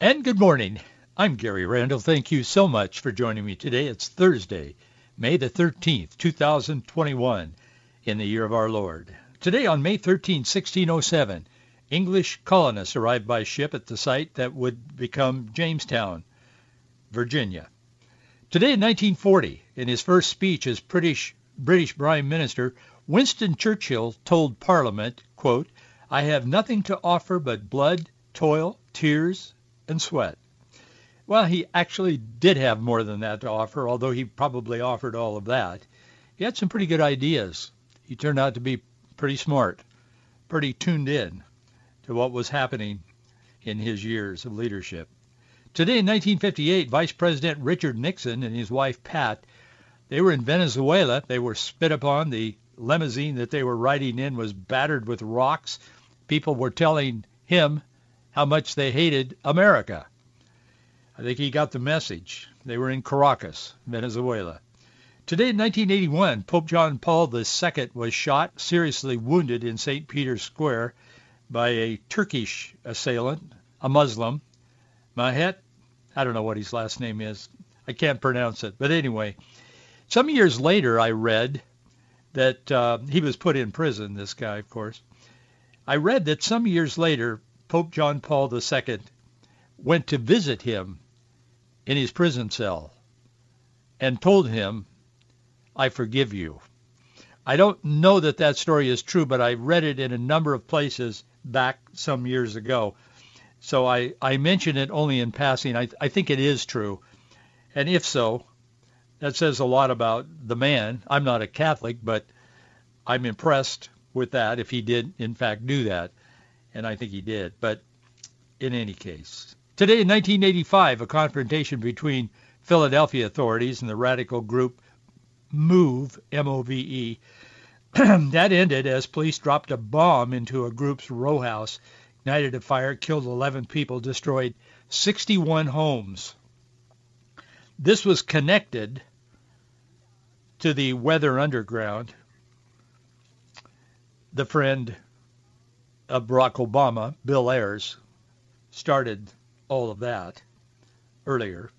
And good morning. I'm Gary Randall. Thank you so much for joining me today. It's Thursday, May the 13th, 2021, in the year of our Lord. Today on May 13, 1607, English colonists arrived by ship at the site that would become Jamestown, Virginia. Today in 1940, in his first speech as British, British Prime Minister, Winston Churchill told Parliament, quote, I have nothing to offer but blood, toil, tears, and sweat. Well, he actually did have more than that to offer, although he probably offered all of that. He had some pretty good ideas. He turned out to be pretty smart, pretty tuned in to what was happening in his years of leadership. Today in 1958, Vice President Richard Nixon and his wife Pat, they were in Venezuela. They were spit upon. The limousine that they were riding in was battered with rocks. People were telling him how much they hated America. I think he got the message. They were in Caracas, Venezuela. Today in 1981, Pope John Paul II was shot, seriously wounded in St. Peter's Square by a Turkish assailant, a Muslim. Mahet, I don't know what his last name is. I can't pronounce it. But anyway, some years later I read that uh, he was put in prison, this guy, of course. I read that some years later, Pope John Paul II went to visit him in his prison cell and told him, I forgive you. I don't know that that story is true, but I read it in a number of places back some years ago. So I, I mention it only in passing. I, I think it is true. And if so, that says a lot about the man. I'm not a Catholic, but I'm impressed with that if he did, in fact, do that and I think he did. But in any case, today in 1985, a confrontation between Philadelphia authorities and the radical group MOVE, M-O-V-E, that ended as police dropped a bomb into a group's row house, ignited a fire, killed 11 people, destroyed 61 homes. This was connected to the Weather Underground. The friend of Barack Obama, Bill Ayers, started all of that earlier.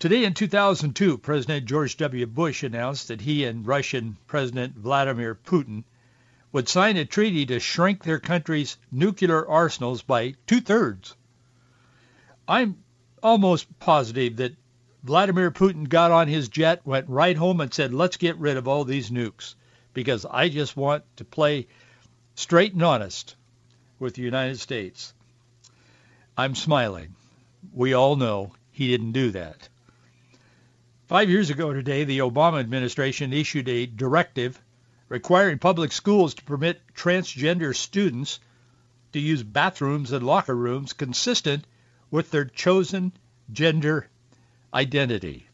Today in 2002, President George W. Bush announced that he and Russian President Vladimir Putin would sign a treaty to shrink their country's nuclear arsenals by two-thirds. I'm almost positive that Vladimir Putin got on his jet, went right home and said, let's get rid of all these nukes because I just want to play straight and honest with the United States. I'm smiling. We all know he didn't do that. Five years ago today, the Obama administration issued a directive requiring public schools to permit transgender students to use bathrooms and locker rooms consistent with their chosen gender identity.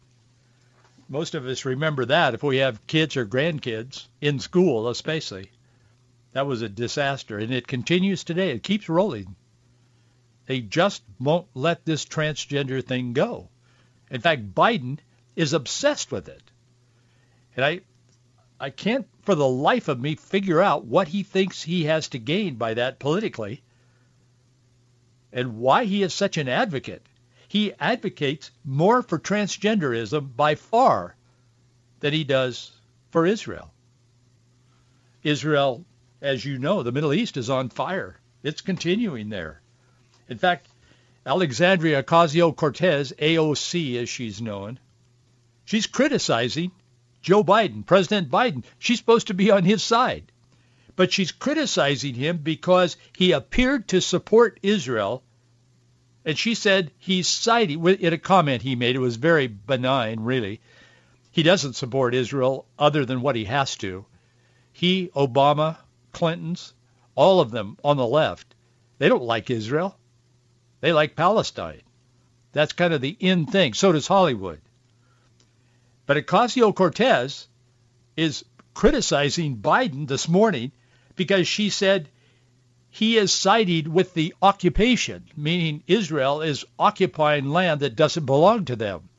Most of us remember that if we have kids or grandkids in school especially. That was a disaster, and it continues today. It keeps rolling. They just won't let this transgender thing go. In fact, Biden is obsessed with it. And I I can't for the life of me figure out what he thinks he has to gain by that politically and why he is such an advocate. He advocates more for transgenderism by far than he does for Israel. Israel as you know, the Middle East is on fire. It's continuing there. In fact, Alexandria Ocasio-Cortez, AOC as she's known, she's criticizing Joe Biden, President Biden. She's supposed to be on his side. But she's criticizing him because he appeared to support Israel. And she said he's siding, in a comment he made, it was very benign, really. He doesn't support Israel other than what he has to. He, Obama, Clintons, all of them on the left, they don't like Israel. They like Palestine. That's kind of the in thing. So does Hollywood. But Ocasio-Cortez is criticizing Biden this morning because she said he is sided with the occupation, meaning Israel is occupying land that doesn't belong to them.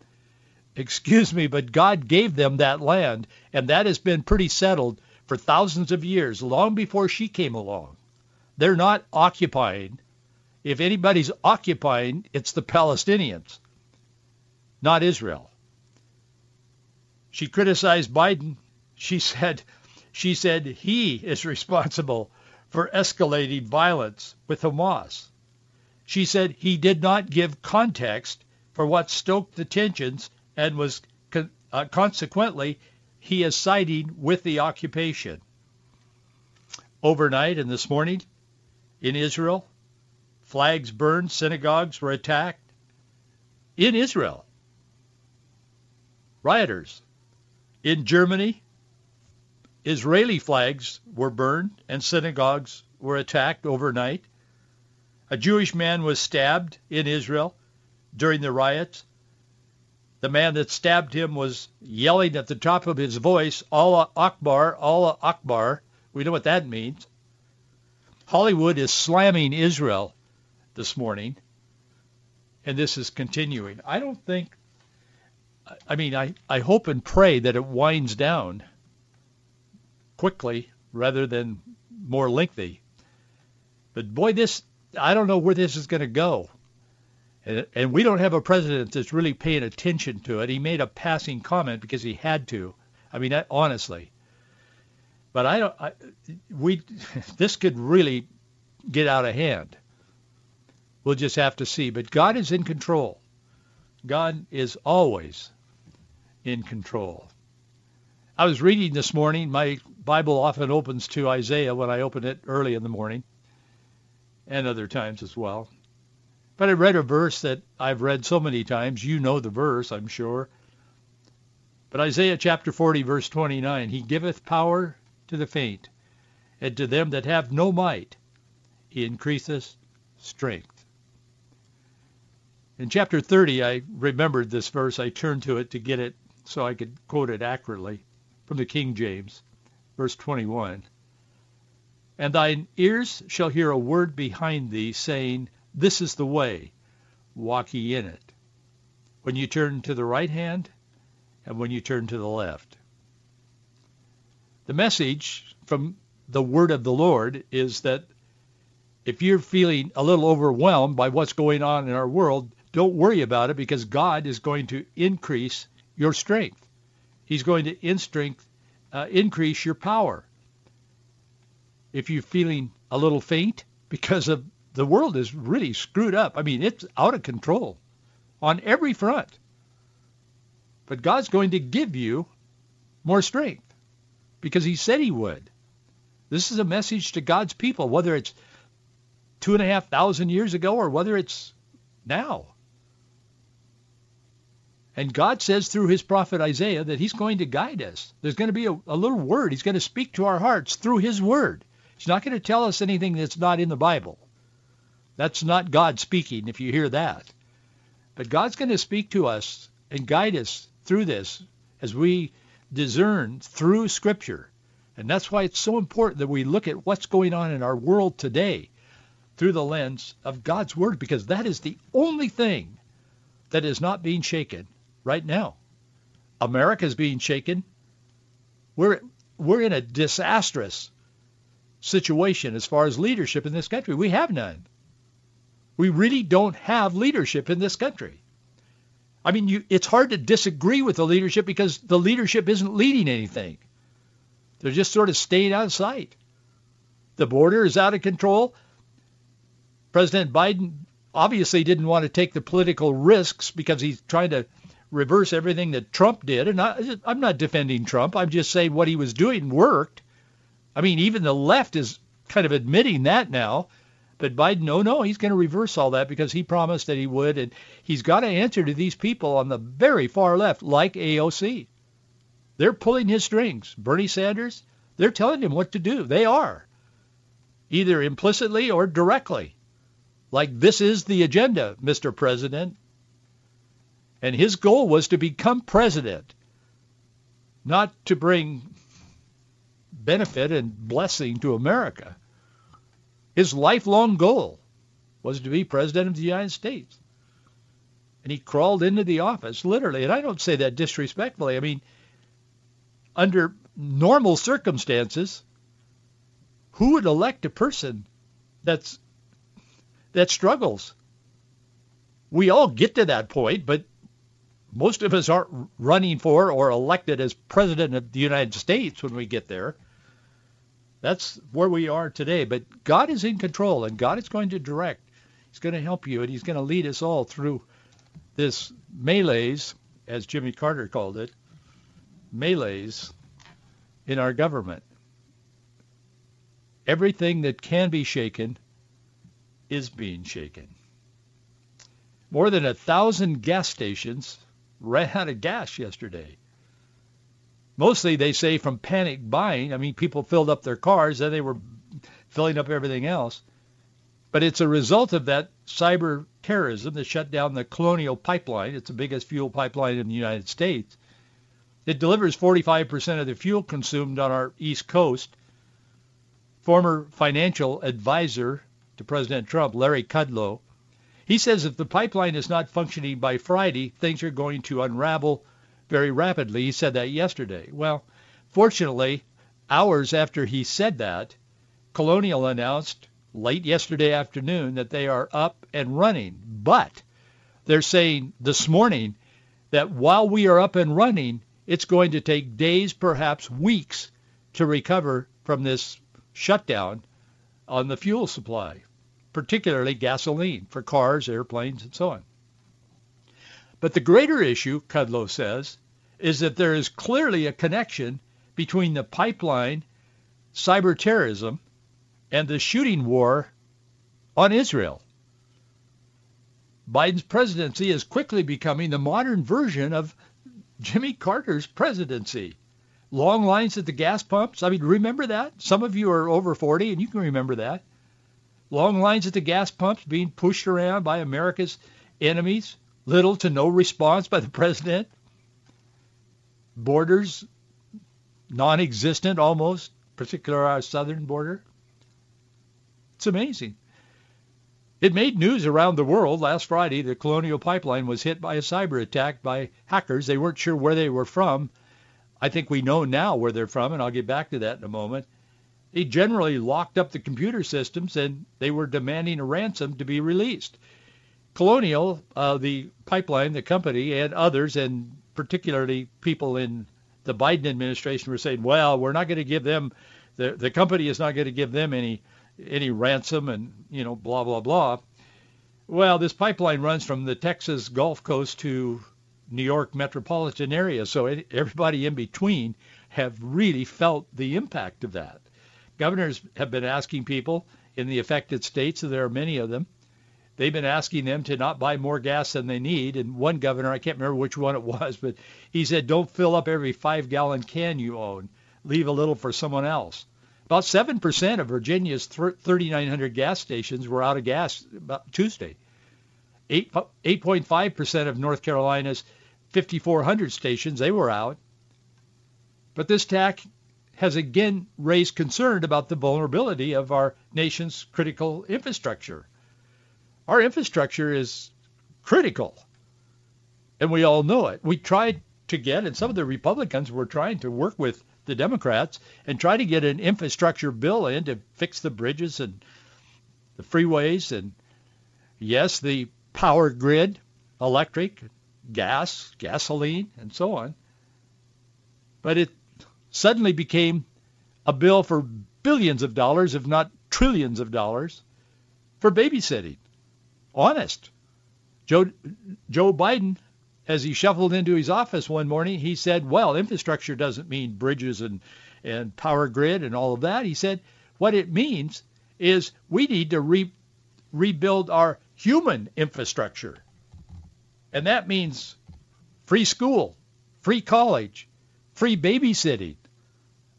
Excuse me, but God gave them that land, and that has been pretty settled for thousands of years, long before she came along. They're not occupying. If anybody's occupying, it's the Palestinians, not Israel. She criticized Biden. She said, she said he is responsible for escalating violence with Hamas. She said he did not give context for what stoked the tensions and was uh, consequently he is siding with the occupation. Overnight and this morning in Israel, flags burned, synagogues were attacked. In Israel, rioters. In Germany, Israeli flags were burned and synagogues were attacked overnight. A Jewish man was stabbed in Israel during the riots. The man that stabbed him was yelling at the top of his voice, Allah Akbar, Allah Akbar. We know what that means. Hollywood is slamming Israel this morning, and this is continuing. I don't think, I mean, I, I hope and pray that it winds down quickly rather than more lengthy. But boy, this, I don't know where this is going to go. And, we don't have a president that's really paying attention to it. He made a passing comment because he had to. I mean, honestly. But I don't, I, we, this could really get out of hand. We'll just have to see. But God is in control. God is always in control. I was reading this morning. My Bible often opens to Isaiah when I open it early in the morning and other times as well. But I read a verse that I've read so many times. You know the verse, I'm sure. But Isaiah chapter 40, verse 29, He giveth power to the faint, and to them that have no might he increaseth strength. In chapter 30, I remembered this verse. I turned to it to get it so I could quote it accurately from the King James, verse 21. And thine ears shall hear a word behind thee, saying, This is the way, walk ye in it. When you turn to the right hand, and when you turn to the left. The message from the word of the Lord is that if you're feeling a little overwhelmed by what's going on in our world, don't worry about it because God is going to increase your strength. He's going to in strength, uh, increase your power. If you're feeling a little faint because of the world is really screwed up. I mean, it's out of control on every front. But God's going to give you more strength because he said he would. This is a message to God's people, whether it's two and a half thousand years ago or whether it's now. And God says through his prophet Isaiah that he's going to guide us. There's going to be a, a, little word. He's going to speak to our hearts through his word. He's not going to tell us anything that's not in the Bible. That's not God speaking if you hear that. But God's going to speak to us and guide us through this as we discern through Scripture. And that's why it's so important that we look at what's going on in our world today through the lens of God's Word because that is the only thing that is not being shaken right now. America is being shaken. We're we're in a disastrous situation as far as leadership in this country. We have none. We really don't have leadership in this country. I mean, you, it's hard to disagree with the leadership because the leadership isn't leading anything. They're just sort of staying out of sight. The border is out of control. President Biden obviously didn't want to take the political risks because he's trying to reverse everything that Trump did. And I, I'm not defending Trump. I'm just saying what he was doing worked. I mean, even the left is kind of admitting that now. But Biden, no, no, he's going to reverse all that because he promised that he would. And he's got to answer to these people on the very far left, like AOC. They're pulling his strings. Bernie Sanders, they're telling him what to do. They are, either implicitly or directly. like this is the agenda, Mr. President. And his goal was to become president, not to bring benefit and blessing to America. His lifelong goal was to be president of the United States. And he crawled into the office, literally. And I don't say that disrespectfully. I mean, under normal circumstances, who would elect a person that's that struggles? We all get to that point, but most of us aren't running for or elected as president of the United States when we get there. That's where we are today. But God is in control, and God is going to direct. He's going to help you, and he's going to lead us all through this malaise, as Jimmy Carter called it, malaise in our government. Everything that can be shaken is being shaken. More than a thousand gas stations ran out of gas yesterday. Mostly, they say, from panic buying. I mean, people filled up their cars, and they were filling up everything else. But it's a result of that cyber terrorism that shut down the Colonial Pipeline. It's the biggest fuel pipeline in the United States. It delivers 45% of the fuel consumed on our East Coast. Former financial advisor to President Trump, Larry Kudlow, he says if the pipeline is not functioning by Friday, things are going to unravel very rapidly. He said that yesterday. Well, fortunately, hours after he said that, Colonial announced late yesterday afternoon that they are up and running. But they're saying this morning that while we are up and running, it's going to take days, perhaps weeks, to recover from this shutdown on the fuel supply, particularly gasoline for cars, airplanes, and so on. But the greater issue, Kudlow says, is that there is clearly a connection between the pipeline, cyber terrorism, and the shooting war on Israel. Biden's presidency is quickly becoming the modern version of Jimmy Carter's presidency. Long lines at the gas pumps. I mean, remember that? Some of you are over 40 and you can remember that. Long lines at the gas pumps being pushed around by America's enemies. Little to no response by the president. Borders non-existent almost, particularly our southern border. It's amazing. It made news around the world last Friday. The Colonial Pipeline was hit by a cyber attack by hackers. They weren't sure where they were from. I think we know now where they're from, and I'll get back to that in a moment. They generally locked up the computer systems, and they were demanding a ransom to be released. Colonial, uh, the pipeline, the company, and others, and particularly people in the Biden administration were saying, well, we're not going to give them, the, the company is not going to give them any any ransom and, you know, blah, blah, blah. Well, this pipeline runs from the Texas Gulf Coast to New York metropolitan area, so everybody in between have really felt the impact of that. Governors have been asking people in the affected states, and there are many of them, they've been asking them to not buy more gas than they need. And one governor, I can't remember which one it was, but he said, don't fill up every five-gallon can you own. Leave a little for someone else. About 7% of Virginia's 3,900 gas stations were out of gas about Tuesday. 8, 8.5% of North Carolina's 5,400 stations, they were out. But this attack has again raised concern about the vulnerability of our nation's critical infrastructure. Our infrastructure is critical, and we all know it. We tried to get, and some of the Republicans were trying to work with the Democrats and try to get an infrastructure bill in to fix the bridges and the freeways and yes, the power grid, electric, gas, gasoline, and so on. But it suddenly became a bill for billions of dollars, if not trillions of dollars, for babysitting. Honest. Joe, Joe Biden as he shuffled into his office one morning, he said, well, infrastructure doesn't mean bridges and, and power grid and all of that. He said, what it means is we need to re- rebuild our human infrastructure. And that means free school, free college, free babysitting,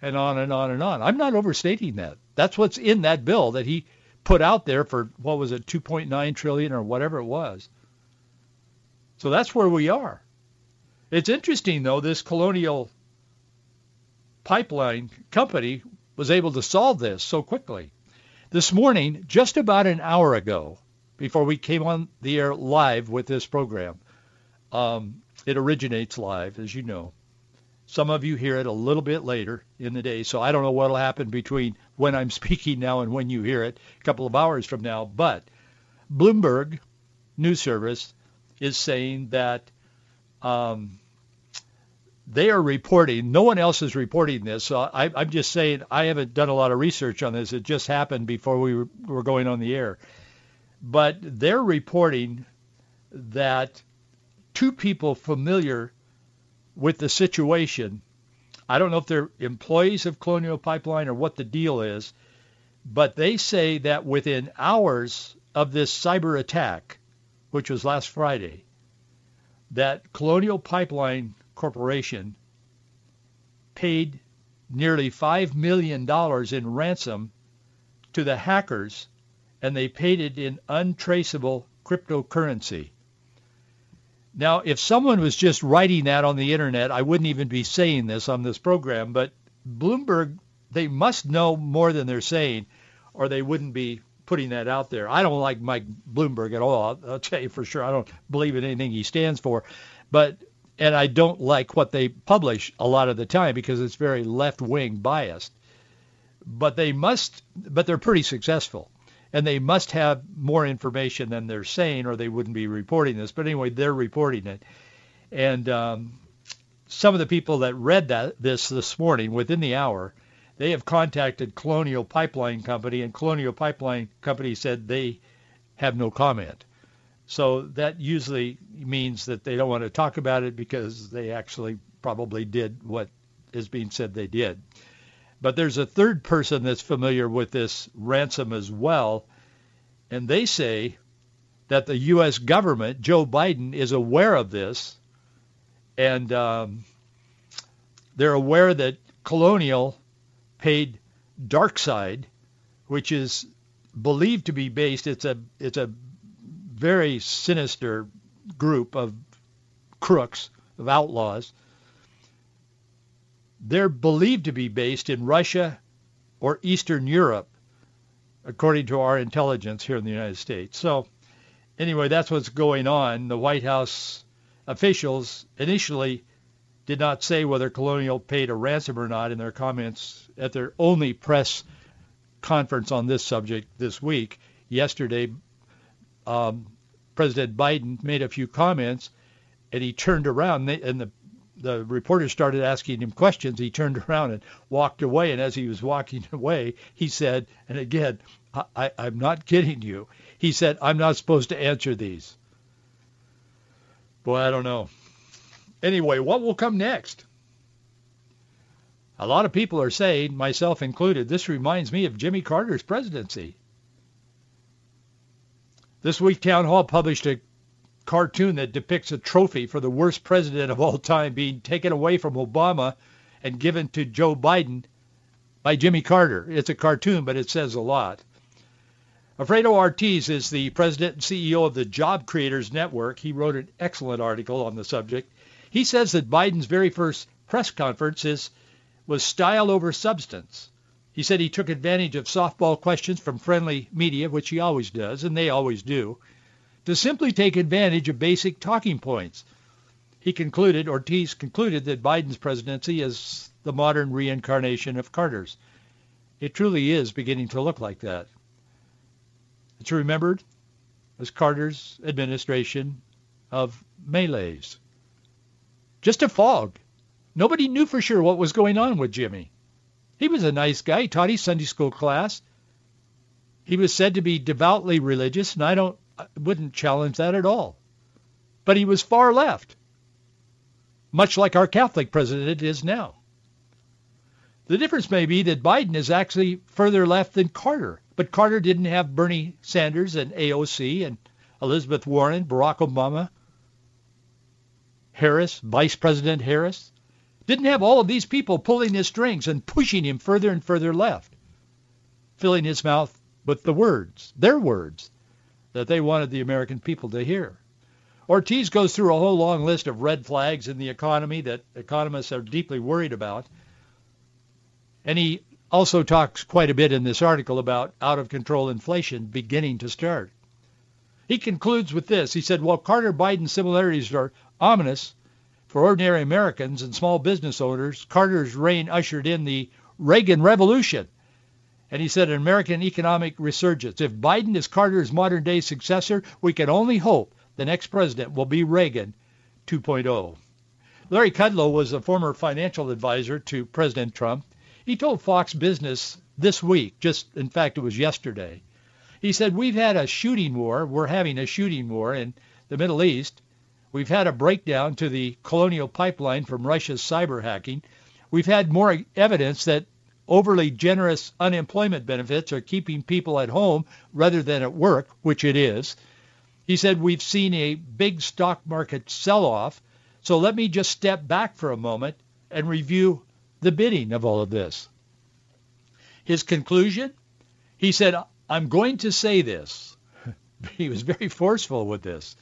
and on and on and on. I'm not overstating that. That's what's in that bill that he put out there for what was it, 2.9 trillion or whatever it was. So that's where we are. It's interesting though, this colonial pipeline company was able to solve this so quickly. This morning, just about an hour ago, before we came on the air live with this program, um, it originates live, as you know. Some of you hear it a little bit later in the day, so I don't know what will happen between when I'm speaking now and when you hear it, a couple of hours from now. But Bloomberg News Service is saying that um, they are reporting. No one else is reporting this. So I, I'm just saying I haven't done a lot of research on this. It just happened before we were, were going on the air. But they're reporting that two people familiar with the situation. I don't know if they're employees of Colonial Pipeline or what the deal is, but they say that within hours of this cyber attack, which was last Friday, that Colonial Pipeline Corporation paid nearly $5 million in ransom to the hackers, and they paid it in untraceable cryptocurrency. Now, if someone was just writing that on the internet, I wouldn't even be saying this on this program, but Bloomberg, they must know more than they're saying, or they wouldn't be putting that out there. I don't like Mike Bloomberg at all. I'll, tell you for sure. I don't believe in anything he stands for, but and I don't like what they publish a lot of the time because it's very left-wing biased. But they must, but they're pretty successful and they must have more information than they're saying, or they wouldn't be reporting this. But anyway, they're reporting it, and um, some of the people that read that this this morning within the hour, they have contacted Colonial Pipeline Company, and Colonial Pipeline Company said they have no comment. So that usually means that they don't want to talk about it because they actually probably did what is being said they did. But there's a third person that's familiar with this ransom as well, and they say that the U.S. government, Joe Biden, is aware of this, and um, they're aware that Colonial paid DarkSide, which is believed to be based. It's a it's a very sinister group of crooks of outlaws they're believed to be based in Russia or Eastern Europe, according to our intelligence here in the United States. So anyway, that's what's going on. The White House officials initially did not say whether Colonial paid a ransom or not in their comments at their only press conference on this subject this week. Yesterday, um, President Biden made a few comments, and he turned around, and the the reporter started asking him questions, he turned around and walked away. And as he was walking away, he said, and again, I, I'm not kidding you. He said, I'm not supposed to answer these. Boy, I don't know. Anyway, what will come next? A lot of people are saying, myself included, this reminds me of Jimmy Carter's presidency. This week, Townhall published a cartoon that depicts a trophy for the worst president of all time being taken away from Obama and given to Joe Biden by Jimmy Carter. It's a cartoon, but it says a lot. Alfredo Ortiz is the president and CEO of the Job Creators Network. He wrote an excellent article on the subject. He says that Biden's very first press conference is, was style over substance. He said he took advantage of softball questions from friendly media, which he always does, and they always do to simply take advantage of basic talking points. He concluded, Ortiz concluded that Biden's presidency is the modern reincarnation of Carter's. It truly is beginning to look like that. It's remembered as Carter's administration of malaise. Just a fog. Nobody knew for sure what was going on with Jimmy. He was a nice guy. He taught his Sunday school class. He was said to be devoutly religious, and I don't I wouldn't challenge that at all. But he was far left, much like our Catholic president is now. The difference may be that Biden is actually further left than Carter, but Carter didn't have Bernie Sanders and AOC and Elizabeth Warren, Barack Obama, Harris, Vice President Harris. Didn't have all of these people pulling his strings and pushing him further and further left, filling his mouth with the words, their words, that they wanted the American people to hear. Ortiz goes through a whole long list of red flags in the economy that economists are deeply worried about. And he also talks quite a bit in this article about out-of-control inflation beginning to start. He concludes with this. He said, while Carter-Biden similarities are ominous for ordinary Americans and small business owners, Carter's reign ushered in the Reagan Revolution. And he said an American economic resurgence. If Biden is Carter's modern-day successor, we can only hope the next president will be Reagan 2.0. Larry Kudlow was a former financial advisor to President Trump. He told Fox Business this week, just in fact it was yesterday, he said, we've had a shooting war. We're having a shooting war in the Middle East. We've had a breakdown to the colonial pipeline from Russia's cyber hacking. We've had more evidence that overly generous unemployment benefits are keeping people at home rather than at work, which it is. He said, we've seen a big stock market sell-off, so let me just step back for a moment and review the bidding of all of this. His conclusion? He said, I'm going to say this. he was very forceful with this.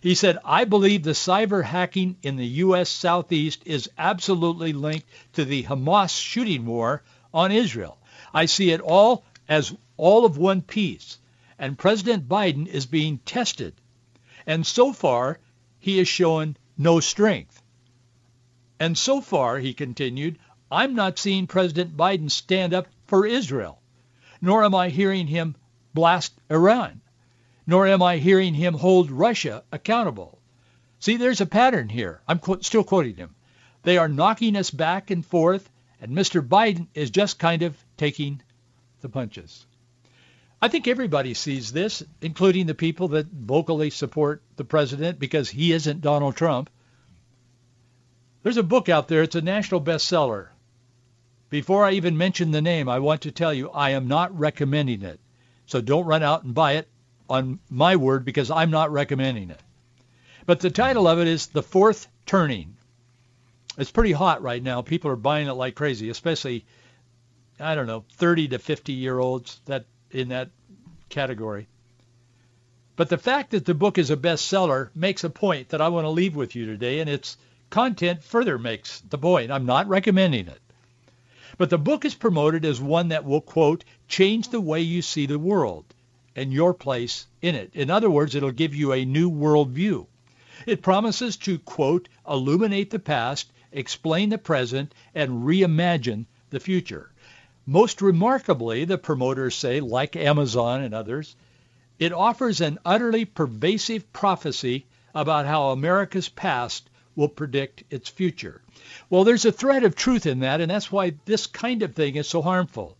He said, I believe the cyber hacking in the U.S. Southeast is absolutely linked to the Hamas shooting war on Israel. I see it all as all of one piece and President Biden is being tested. And so far, he has shown no strength. And so far, he continued, I'm not seeing President Biden stand up for Israel, nor am I hearing him blast Iran, nor am I hearing him hold Russia accountable. See, there's a pattern here. I'm still quoting him. They are knocking us back and forth, and Mr. Biden is just kind of taking the punches. I think everybody sees this, including the people that vocally support the president because he isn't Donald Trump. There's a book out there. It's a national bestseller. Before I even mention the name, I want to tell you I am not recommending it. So don't run out and buy it on my word because I'm not recommending it. But the title of it is The Fourth Turning. It's pretty hot right now. People are buying it like crazy, especially, I don't know, 30 to 50 year olds. That in that category. But the fact that the book is a bestseller makes a point that I want to leave with you today, and its content further makes the point. I'm not recommending it. But the book is promoted as one that will, quote, change the way you see the world and your place in it. In other words, it'll give you a new worldview. It promises to, quote, illuminate the past, explain the present, and reimagine the future. Most remarkably, the promoters say, like Amazon and others, it offers an utterly pervasive prophecy about how America's past will predict its future. Well, there's a thread of truth in that, and that's why this kind of thing is so harmful.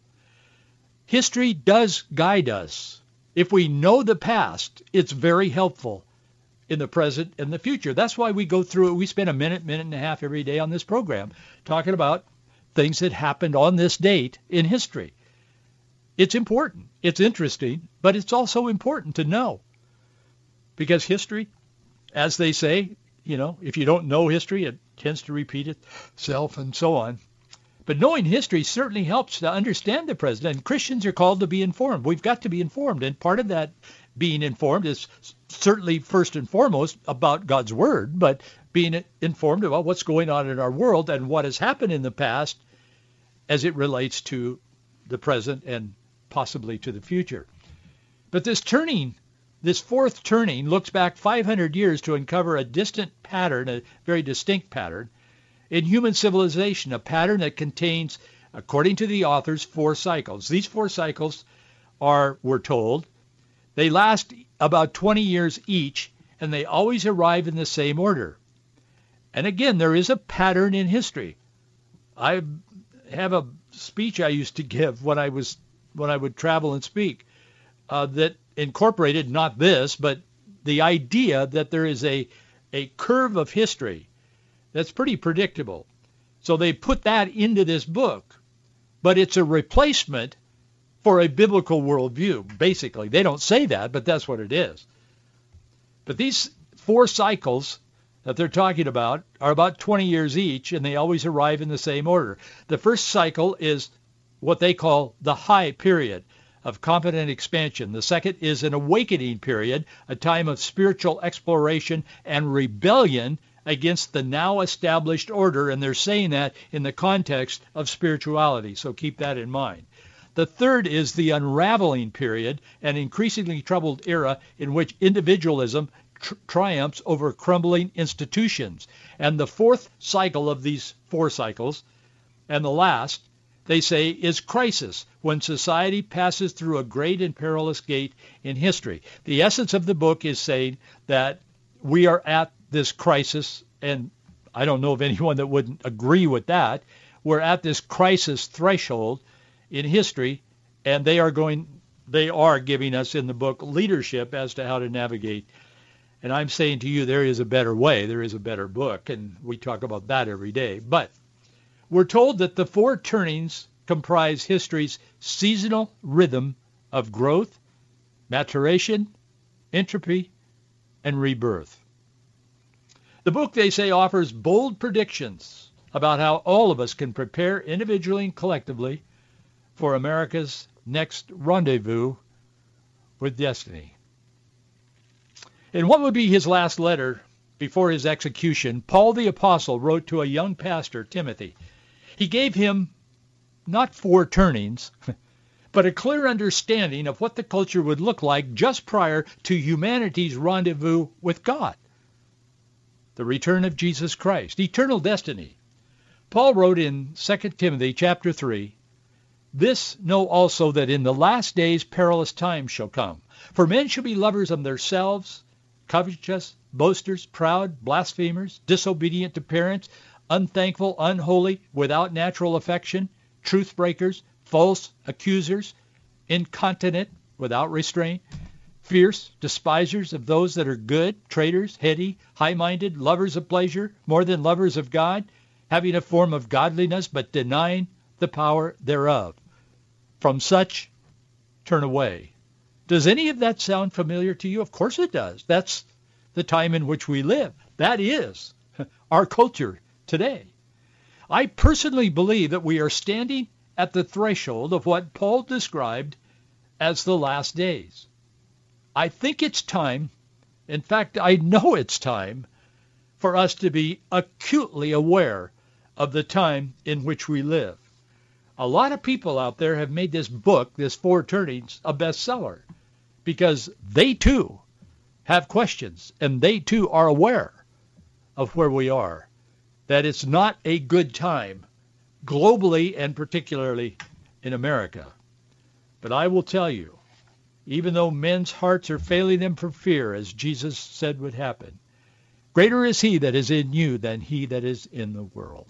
History does guide us. If we know the past, it's very helpful in the present and the future. That's why we go through it. We spend a minute, minute and a half every day on this program talking about things that happened on this date in history. It's important. It's interesting, but it's also important to know. Because history, as they say, you know, if you don't know history, it tends to repeat itself and so on. But knowing history certainly helps to understand the present, And Christians are called to be informed. We've got to be informed. And part of that being informed is certainly first and foremost about God's word, but being informed about what's going on in our world and what has happened in the past as it relates to the present and possibly to the future. But this turning, this fourth turning, looks back 500 years to uncover a distant pattern, a very distinct pattern, in human civilization, a pattern that contains, according to the authors, four cycles. These four cycles are, we're told, they last about 20 years each, and they always arrive in the same order. And again, there is a pattern in history. I have a speech I used to give when I was when I would travel and speak uh, that incorporated not this, but the idea that there is a a curve of history that's pretty predictable. So they put that into this book, but it's a replacement for a biblical worldview. Basically, they don't say that, but that's what it is. But these four cycles that they're talking about are about 20 years each, and they always arrive in the same order. The first cycle is what they call the high period. of competent expansion. The second is an awakening period, a time of spiritual exploration and rebellion against the now established order, and they're saying that in the context of spirituality, so keep that in mind. The third is the unraveling period, an increasingly troubled era in which individualism tr- triumphs over crumbling institutions. And the fourth cycle of these four cycles, and the last, they say, is crisis, when society passes through a great and perilous gate in history. The essence of the book is saying that we are at this crisis, and I don't know of anyone that wouldn't agree with that. We're at this crisis threshold in history, and they are going, they are giving us in the book leadership as to how to navigate. And I'm saying to you, there is a better way. There is a better book, and we talk about that every day. But we're told that the four turnings comprise history's seasonal rhythm of growth, maturation, entropy, and rebirth. The book, they say, offers bold predictions about how all of us can prepare individually and collectively for America's next rendezvous with destiny. In what would be his last letter before his execution, Paul the Apostle wrote to a young pastor, Timothy. He gave him not four turnings, but a clear understanding of what the culture would look like just prior to humanity's rendezvous with God. The return of Jesus Christ, eternal destiny. Paul wrote in 2 Timothy chapter 3, this know also that in the last days perilous times shall come. For men shall be lovers of themselves, covetous, boasters, proud, blasphemers, disobedient to parents, unthankful, unholy, without natural affection, truth breakers, false accusers, incontinent, without restraint, fierce, despisers of those that are good, traitors, heady, high-minded, lovers of pleasure, more than lovers of God, having a form of godliness, but denying the power thereof. From such, turn away. Does any of that sound familiar to you? Of course it does. That's the time in which we live. That is our culture today. I personally believe that we are standing at the threshold of what Paul described as the last days. I think it's time, in fact, I know it's time, for us to be acutely aware of the time in which we live a lot of people out there have made this book, this Four Turnings, a bestseller because they too have questions and they too are aware of where we are, that it's not a good time globally and particularly in America. But I will tell you, even though men's hearts are failing them for fear, as Jesus said would happen, greater is he that is in you than he that is in the world.